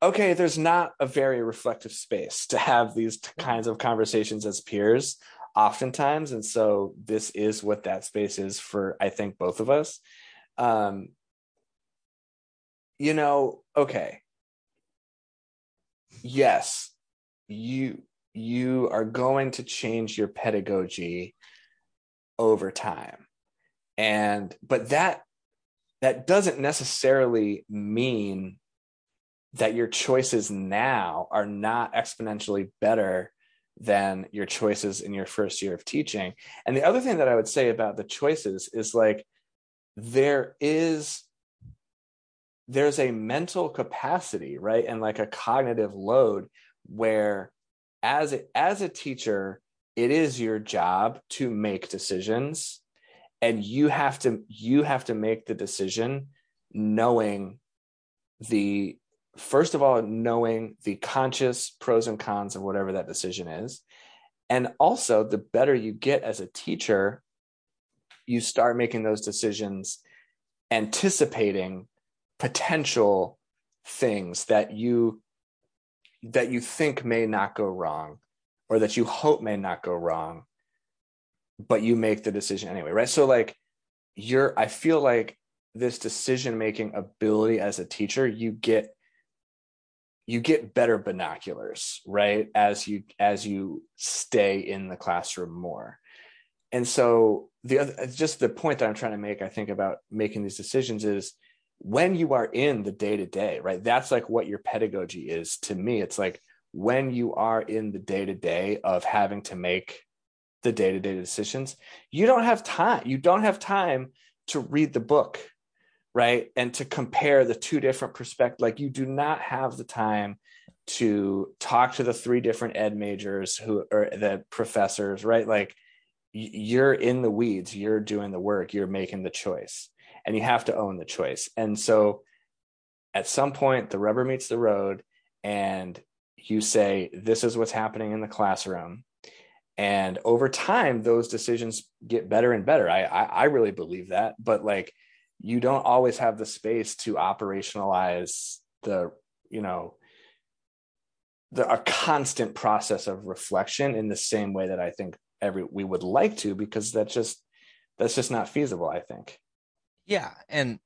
okay, there's not a very reflective space to have these t- kinds of conversations as peers oftentimes. And so this is what that space is for, I think, both of us. Um, you know, okay. Yes, you you are going to change your pedagogy over time. And but that that doesn't necessarily mean that your choices now are not exponentially better than your choices in your first year of teaching. And the other thing that i would say about the choices is like there is there's a mental capacity right? And like a cognitive load where as a, as a teacher it is your job to make decisions and you have to you have to make the decision knowing the first of all knowing the conscious pros and cons of whatever that decision is. And also the better you get as a teacher you start making those decisions anticipating potential things that you that you think may not go wrong or that you hope may not go wrong but you make the decision anyway right? So like you're i feel like this decision making ability as a teacher you get you get better binoculars right? As you as you stay in the classroom more. And so the other just the point that i'm trying to make i think about making these decisions is when you are in the day to day right? That's like what your pedagogy is to me. It's like when you are in the day to day of having to make the day to day decisions you don't have time you don't have time to read the book right? And to compare the two different perspectives like you do not have the time to talk to the three different ed majors who are the professors right? Like you're in the weeds you're doing the work you're making the choice and you have to own the choice. And so at some point the rubber meets the road and you say this is what's happening in the classroom. And over time those decisions get better and better. I i, I really believe that. But like you don't always have the space to operationalize the you know the a constant process of reflection in the same way that i think every we would like to because that's just that's just not feasible i think Yeah. And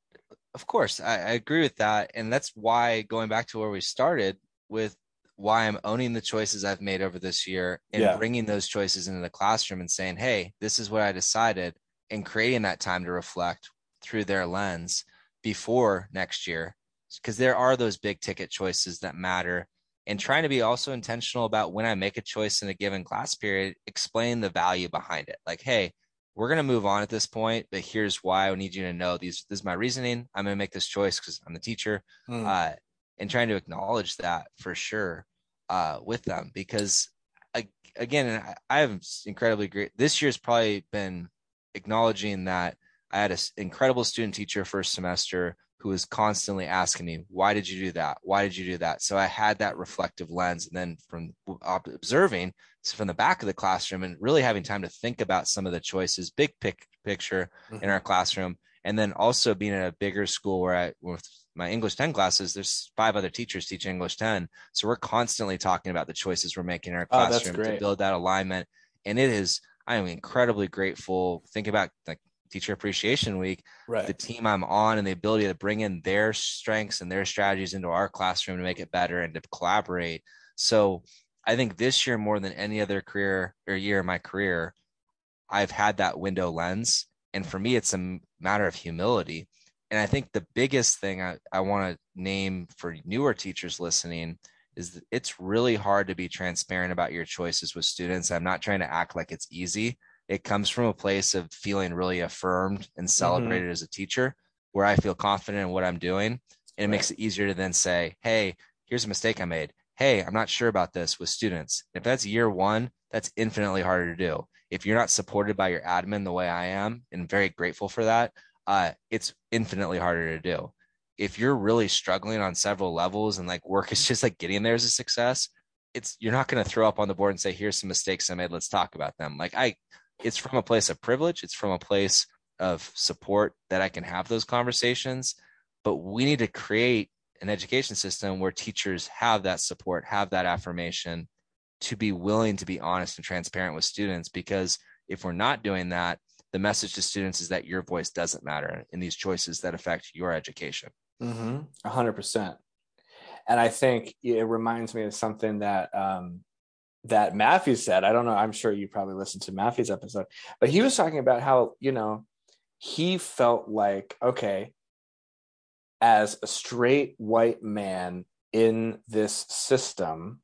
of course, I, I agree with that. And that's why going back to where we started with why I'm owning the choices I've made over this year and Yeah. bringing those choices into the classroom and saying, hey, this is what I decided and creating that time to reflect through their lens before next year. Because there are those big ticket choices that matter. And trying to be also intentional about when I make a choice in a given class period, explain the value behind it. Like, hey, we're going to move on at this point, but here's why I need you to know these. This is my reasoning. I'm going to make this choice because I'm the teacher. Mm. Uh, and trying to acknowledge that for sure uh, with them because again, I have incredibly great. This year's probably been acknowledging that I had an incredible student teacher first semester who was constantly asking me, "Why did you do that? Why did you do that?" So I had that reflective lens, and then from observing so from the back of the classroom and really having time to think about some of the choices, big pic- picture mm-hmm. in our classroom, and then also being at a bigger school where I with my English 10 classes, there's five other teachers teach English 10. So we're constantly talking about the choices we're making in our oh, classroom oh, to build that alignment. And it is, I am incredibly grateful. Think about like teacher appreciation week, right. the team I'm on and the ability to bring in their strengths and their strategies into our classroom to make it better and to collaborate. So I think this year more than any other career or year in my career, I've had that window lens. And for me, it's a matter of humility and I think the biggest thing I, I want to name for newer teachers listening is it's really hard to be transparent about your choices with students. I'm not trying to act like it's easy. It comes from a place of feeling really affirmed and mm-hmm. celebrated mm-hmm. as a teacher, where I feel confident in what I'm doing. And it right. makes it easier to then say, Hey, here's a mistake I made. Hey, I'm not sure about this with students. If that's year one, that's infinitely harder to do. If you're not supported by your admin the way I am, and very grateful for that, uh, it's infinitely harder to do. If you're really struggling on several levels and like work is just like getting there as a success, it's you're not going to throw up on the board and say, "Here's some mistakes I made. Let's talk about them." Like I, it's from a place of privilege. It's from a place of support that I can have those conversations. But we need to create an education system where teachers have that support, have that affirmation to be willing to be honest and transparent with students. Because if we're not doing that, the message to students is that your voice doesn't matter in these choices that affect your education. Mm-hmm. 100%. And I think it reminds me of something that um, that Matthew said. I don't know. I'm sure you probably listened to Matthew's episode, but he was talking about how you know he felt like okay, as a straight white man in this system,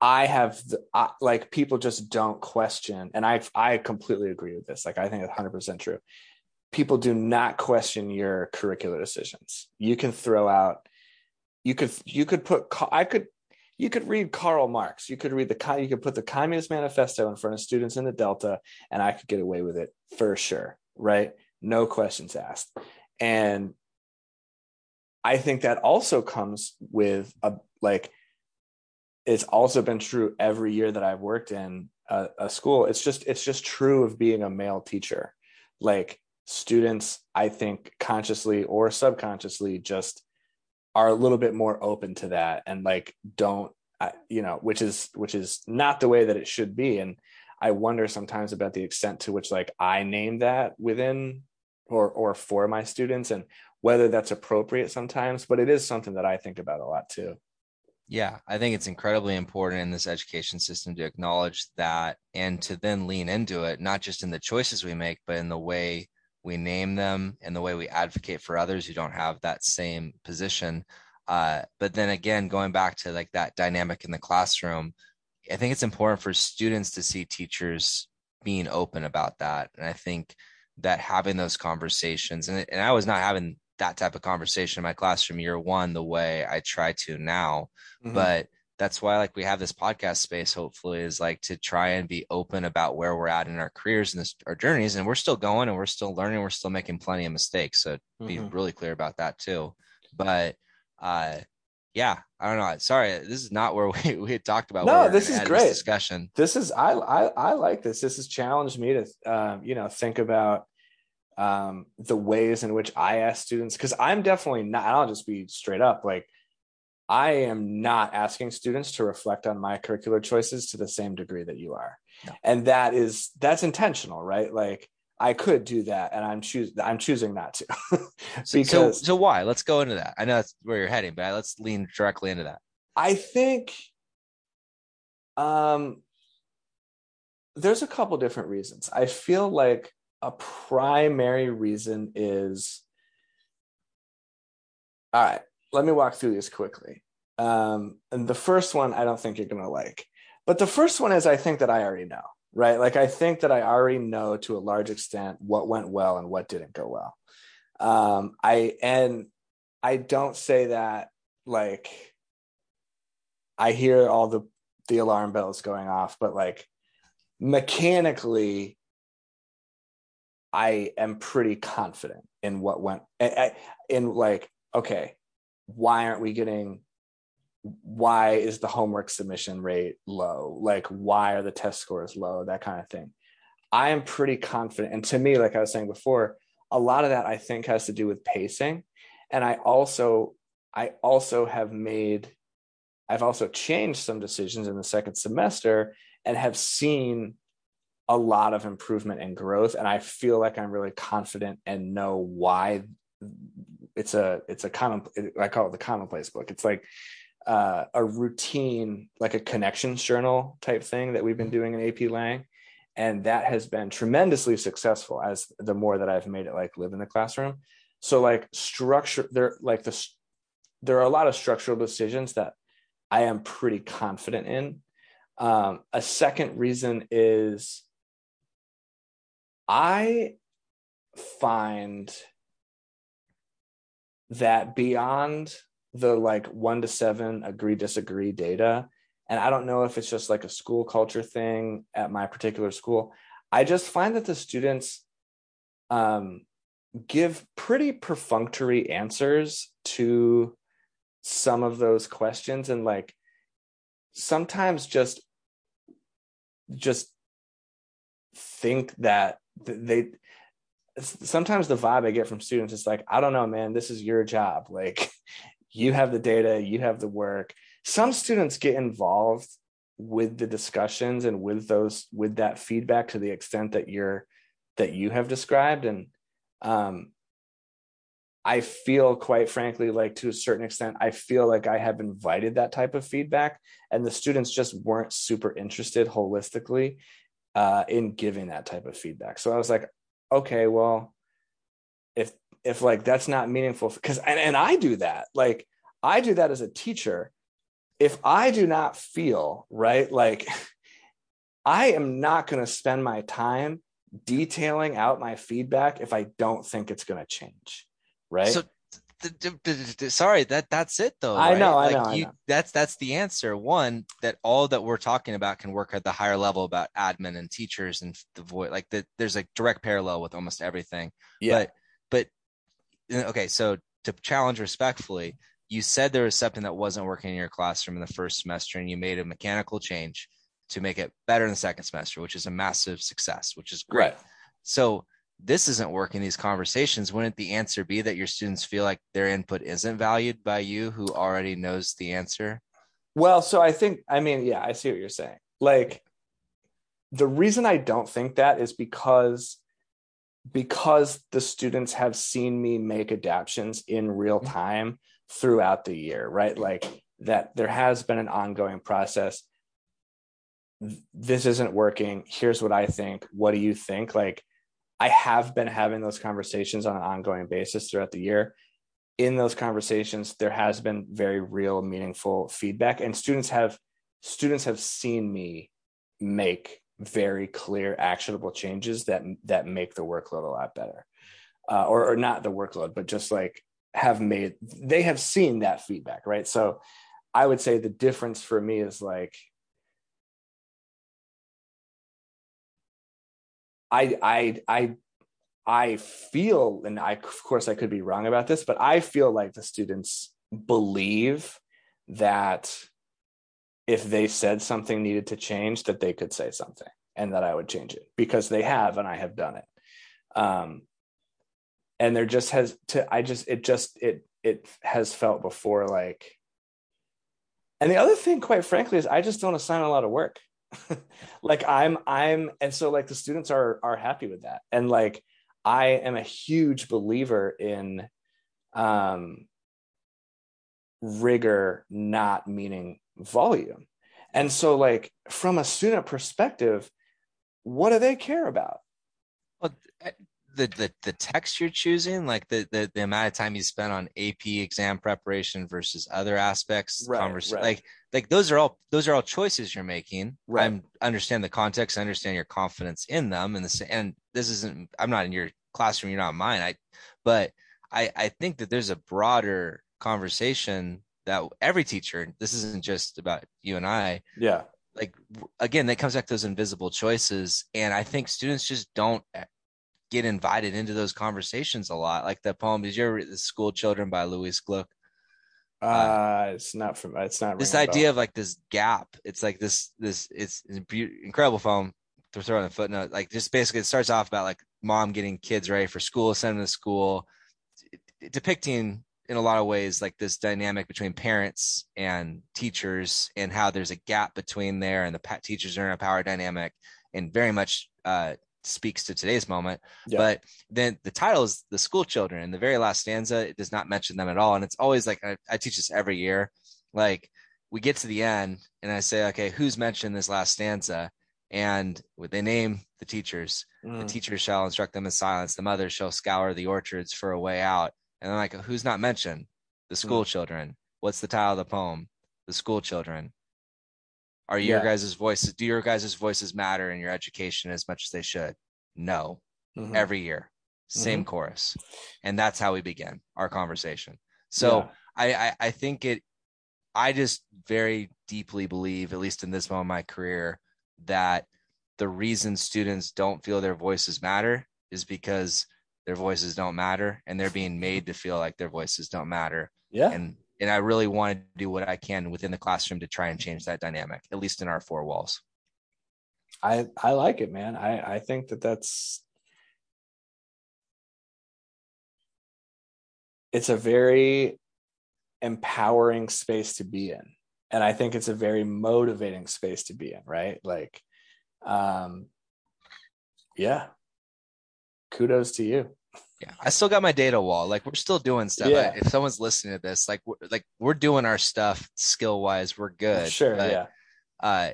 I have the, I, like people just don't question, and I I completely agree with this. Like I think it's hundred percent true. People do not question your curricular decisions. You can throw out, you could you could put I could you could read Karl Marx. You could read the you could put the Communist Manifesto in front of students in the Delta, and I could get away with it for sure. Right? No questions asked. And I think that also comes with a like it's also been true every year that I've worked in a, a, school. It's just it's just true of being a male teacher. Like students, I think consciously or subconsciously just are a little bit more open to that and like don't you know which is which is not the way that it should be. And i wonder sometimes about the extent to which like i name that within or or for my students and whether that's appropriate sometimes but it is something that i think about a lot too. Yeah, I think it's incredibly important in this education system to acknowledge that and to then lean into it, not just in the choices we make, but in the way we name them and the way we advocate for others who don't have that same position. Uh, but then again, going back to like that dynamic in the classroom, I think it's important for students to see teachers being open about that. And I think that having those conversations, and, and I was not having that type of conversation in my classroom year one the way I try to now. Mm-hmm. But that's why like we have this podcast space hopefully is like to try and be open about where we're at in our careers and this, our journeys and we're still going and we're still learning we're still making plenty of mistakes so mm-hmm. be really clear about that too. But uh yeah i don't know sorry this is not where we, we had talked about no this is great this discussion. This is I, I i like this this has challenged me to um you know think about um, the ways in which I ask students, because I'm definitely not, I'll just be straight up like, I am not asking students to reflect on my curricular choices to the same degree that you are. No. And that is, that's intentional, right? Like, I could do that, and I'm choose I'm choosing not to. because so, so why? Let's go into that. I know that's where you're heading, but let's lean directly into that. I think um there's a couple different reasons. I feel like a primary reason is all right let me walk through these quickly. Um, and the first one i don't think you're going to like but the first one is i think that i already know right? Like i think that i already know to a large extent what went well and what didn't go well. Um, i and I don't say that like I hear all the the alarm bells going off, but like mechanically, I am pretty confident in what went in like, okay, why aren't we getting why is the homework submission rate low? Like, why are the test scores low? That kind of thing. I am pretty confident. And to me, like I was saying before, a lot of that I think has to do with pacing. And I also, I also have made I've also changed some decisions in the second semester and have seen a lot of improvement and growth. And I feel like I'm really confident and know why it's a it's a common I call it the commonplace book. It's like uh, a routine, like a connections journal type thing that we've been doing in AP Lang. And that has been tremendously successful as the more that I've made it like live in the classroom. So like structure there, like the there are a lot of structural decisions that I am pretty confident in. Um, a second reason is I find that beyond the like one to seven agree disagree data, and I don't know if it's just like a school culture thing at my particular school, I just find that the students um, give pretty perfunctory answers to some of those questions and like sometimes just just think that they sometimes the vibe i get from students is like i don't know man this is your job like you have the data you have the work some students get involved with the discussions and with those with that feedback to the extent that you're that you have described and um I feel quite frankly like to a certain extent I feel like I have invited that type of feedback and the students just weren't super interested holistically uh, in giving that type of feedback. So I was like, okay, well, if if like that's not meaningful because and, and I do that like I do that as a teacher. If I do not feel right, like I am not going to spend my time detailing out my feedback if I don't think it's going to change right? So sorry that that's it though i right? know like i know, you I know. that's that's the answer one that all that we're talking about can work at the higher level about admin and teachers and the voice like that there's a direct parallel with almost everything yeah but but uh, okay so to challenge respectfully you said there was something that wasn't working in your classroom in the first semester and you made a mechanical change to make it better in the second semester which is a massive success which is great right. so this isn't working these conversations wouldn't the answer be that your students feel like their input isn't valued by you who already knows the answer? Well so i think i mean yeah i see what you're saying. Like the reason i don't think that is because because the students have seen me make adaptations in real mm-hmm. time throughout the year right? Like that there has been an ongoing process. This isn't working. Here's what i think. What do you think? Like I have been having those conversations on an ongoing basis throughout the year. In those conversations, there has been very real, meaningful feedback, and students have students have seen me make very clear, actionable changes that that make the workload a lot better, uh, or, or not the workload, but just like have made they have seen that feedback, right? So, I would say the difference for me is like I I I I feel, and I of course I could be wrong about this, but I feel like the students believe that if they said something needed to change, that they could say something and that I would change it because they have and I have done it. Um, and there just has to I just it just it it has felt before like and the other thing, quite frankly, is I just don't assign a lot of work. like i'm i'm and so like the students are are happy with that. And like i am a huge believer in um rigor not meaning volume. And so like from a student perspective what do they care about? Well the the the text you're choosing, like the the, the amount of time you spend on AP exam preparation versus other aspects, right, right. like like those are all those are all choices you're making. Right. I understand the context, I understand your confidence in them, and this and this isn't. I'm not in your classroom, you're not mine. I, but I, I think that there's a broader conversation that every teacher, this isn't just about you and I. Yeah. Like again, that comes back to those invisible choices. And I think students just don't eh, get invited into those conversations a lot. Like the poem, did you ever read The School Children by Louise Gluck? Uh, it's not from it's not this idea of like this gap. It's like this this it's, incredible film to throw in a footnote. Like just basically it starts off about like mom getting kids ready for school, sending them to school, depicting in a lot of ways like this dynamic between parents and teachers and how there's a gap between there and the teachers are in a power dynamic and very much uh, speaks to today's moment. Yeah. But then the title is the school children. And the very last stanza, it does not mention them at all. And it's always like, I, I teach this every year. Like we get to the end and I say, okay, who's mentioned this last stanza? And they name the teachers. Mm. The teachers shall instruct them in silence. The mothers shall scour the orchards for a way out. And I'm like, who's not mentioned? The school mm. children. What's the title of the poem? The school children. Are your yeah. guys' voices, do your guys' voices matter in your education as much as they should? No. Mm-hmm. Every year. Same mm-hmm. chorus. And that's how we begin our conversation. So yeah. I, I, I think it I just very deeply believe, at least in this moment of my career, that the reason students don't feel their voices matter is because their voices don't matter and they're being made to feel like their voices don't matter. Yeah. And and I really want to do what I can within the classroom to try and change that dynamic, at least in our four walls. I I like it, man. I I think that that's it's a very empowering space to be in and i think it's a very motivating space to be in right like um yeah kudos to you yeah. I still got my data wall. Like we're still doing stuff. Yeah. if someone's listening to this like we're, like we're doing our stuff skill wise we're good. Sure but, yeah. uh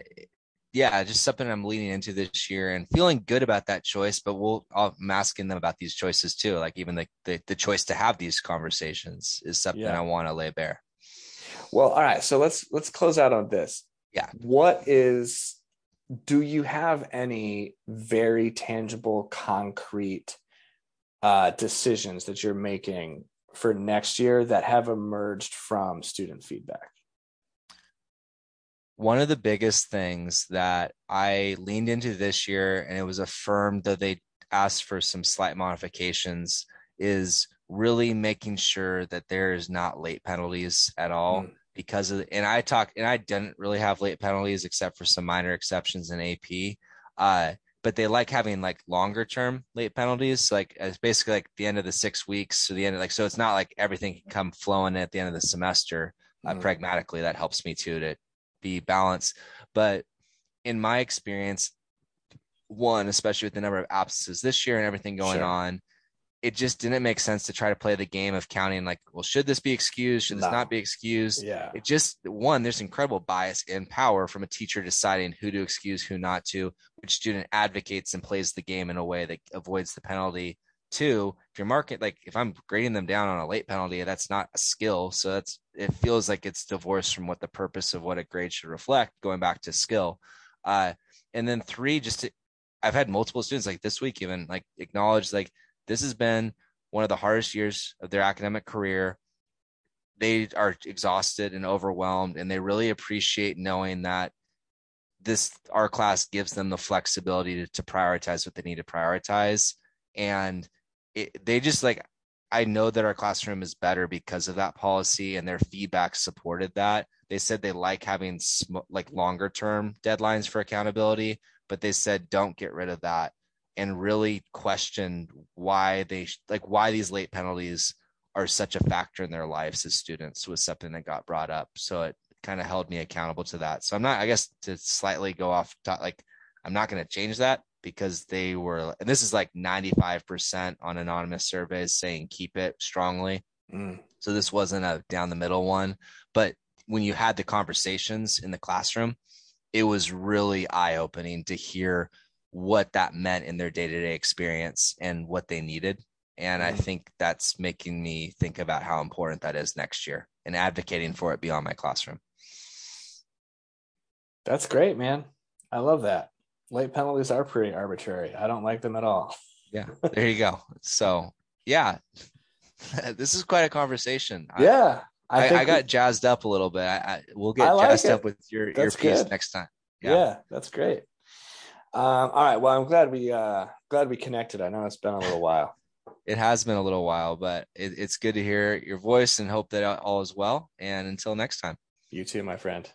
yeah just something i'm leaning into this year and feeling good about that choice but we'll i'm asking them about these choices too. Like even the the, the choice to have these conversations is something yeah. i want to lay bare. Well all right so let's let's close out on this. Yeah. What is do you have any very tangible concrete uh, decisions that you're making for next year that have emerged from student feedback? One of the biggest things that I leaned into this year, and it was affirmed that they asked for some slight modifications, is really making sure that there is not late penalties at all. Mm. Because of, and I talk, and I didn't really have late penalties except for some minor exceptions in AP. Uh, but they like having like longer term late penalties. Like it's basically like the end of the six weeks to the end of like, so it's not like everything can come flowing at the end of the semester. Uh, mm-hmm. pragmatically, that helps me too to be balanced. But in my experience, one, especially with the number of absences this year and everything going sure. on, it just didn't make sense to try to play the game of counting like well should this be excused? Should this no. not be excused? Yeah. It just one there's incredible bias and power from a teacher deciding who to excuse who not to which student advocates and plays the game in a way that avoids the penalty. Two if you're marking like if i'm grading them down on a late penalty that's not a skill. So that's it feels like it's divorced from what the purpose of what a grade should reflect going back to skill. Uh and then three just to, i've had multiple students like this week even like acknowledge like this has been one of the hardest years of their academic career. They are exhausted and overwhelmed, and they really appreciate knowing that this our class gives them the flexibility to, to prioritize what they need to prioritize. And it, they just like I know that our classroom is better because of that policy, and their feedback supported that. They said they like having sm- like longer term deadlines for accountability, but they said don't get rid of that and really questioned why they like why these late penalties are such a factor in their lives as students was something that got brought up. So it kind of held me accountable to that. So I'm not, I guess, to slightly go off, like I'm not going to change that because they were, and this is like 95% on anonymous surveys saying keep it strongly. Mm. So this wasn't a down the middle one, but when you had the conversations in the classroom, it was really eye opening to hear what that meant in their day-to-day experience and what they needed and i mm-hmm. think that's making me think about how important that is next year and advocating for it beyond my classroom that's great man i love that late penalties are pretty arbitrary i don't like them at all yeah there you go so yeah this is quite a conversation. Yeah. I, I, I got we, jazzed up a little bit. I, I we'll get like jazzed it. up with your That's piece good. next time. yeah. Yeah. that's great. Um, all right. Well, I'm glad we uh glad we connected. I know it's been a little while. It has been a little while, but it, it's good to hear your voice and hope that all is well. And until next time. You too, my friend.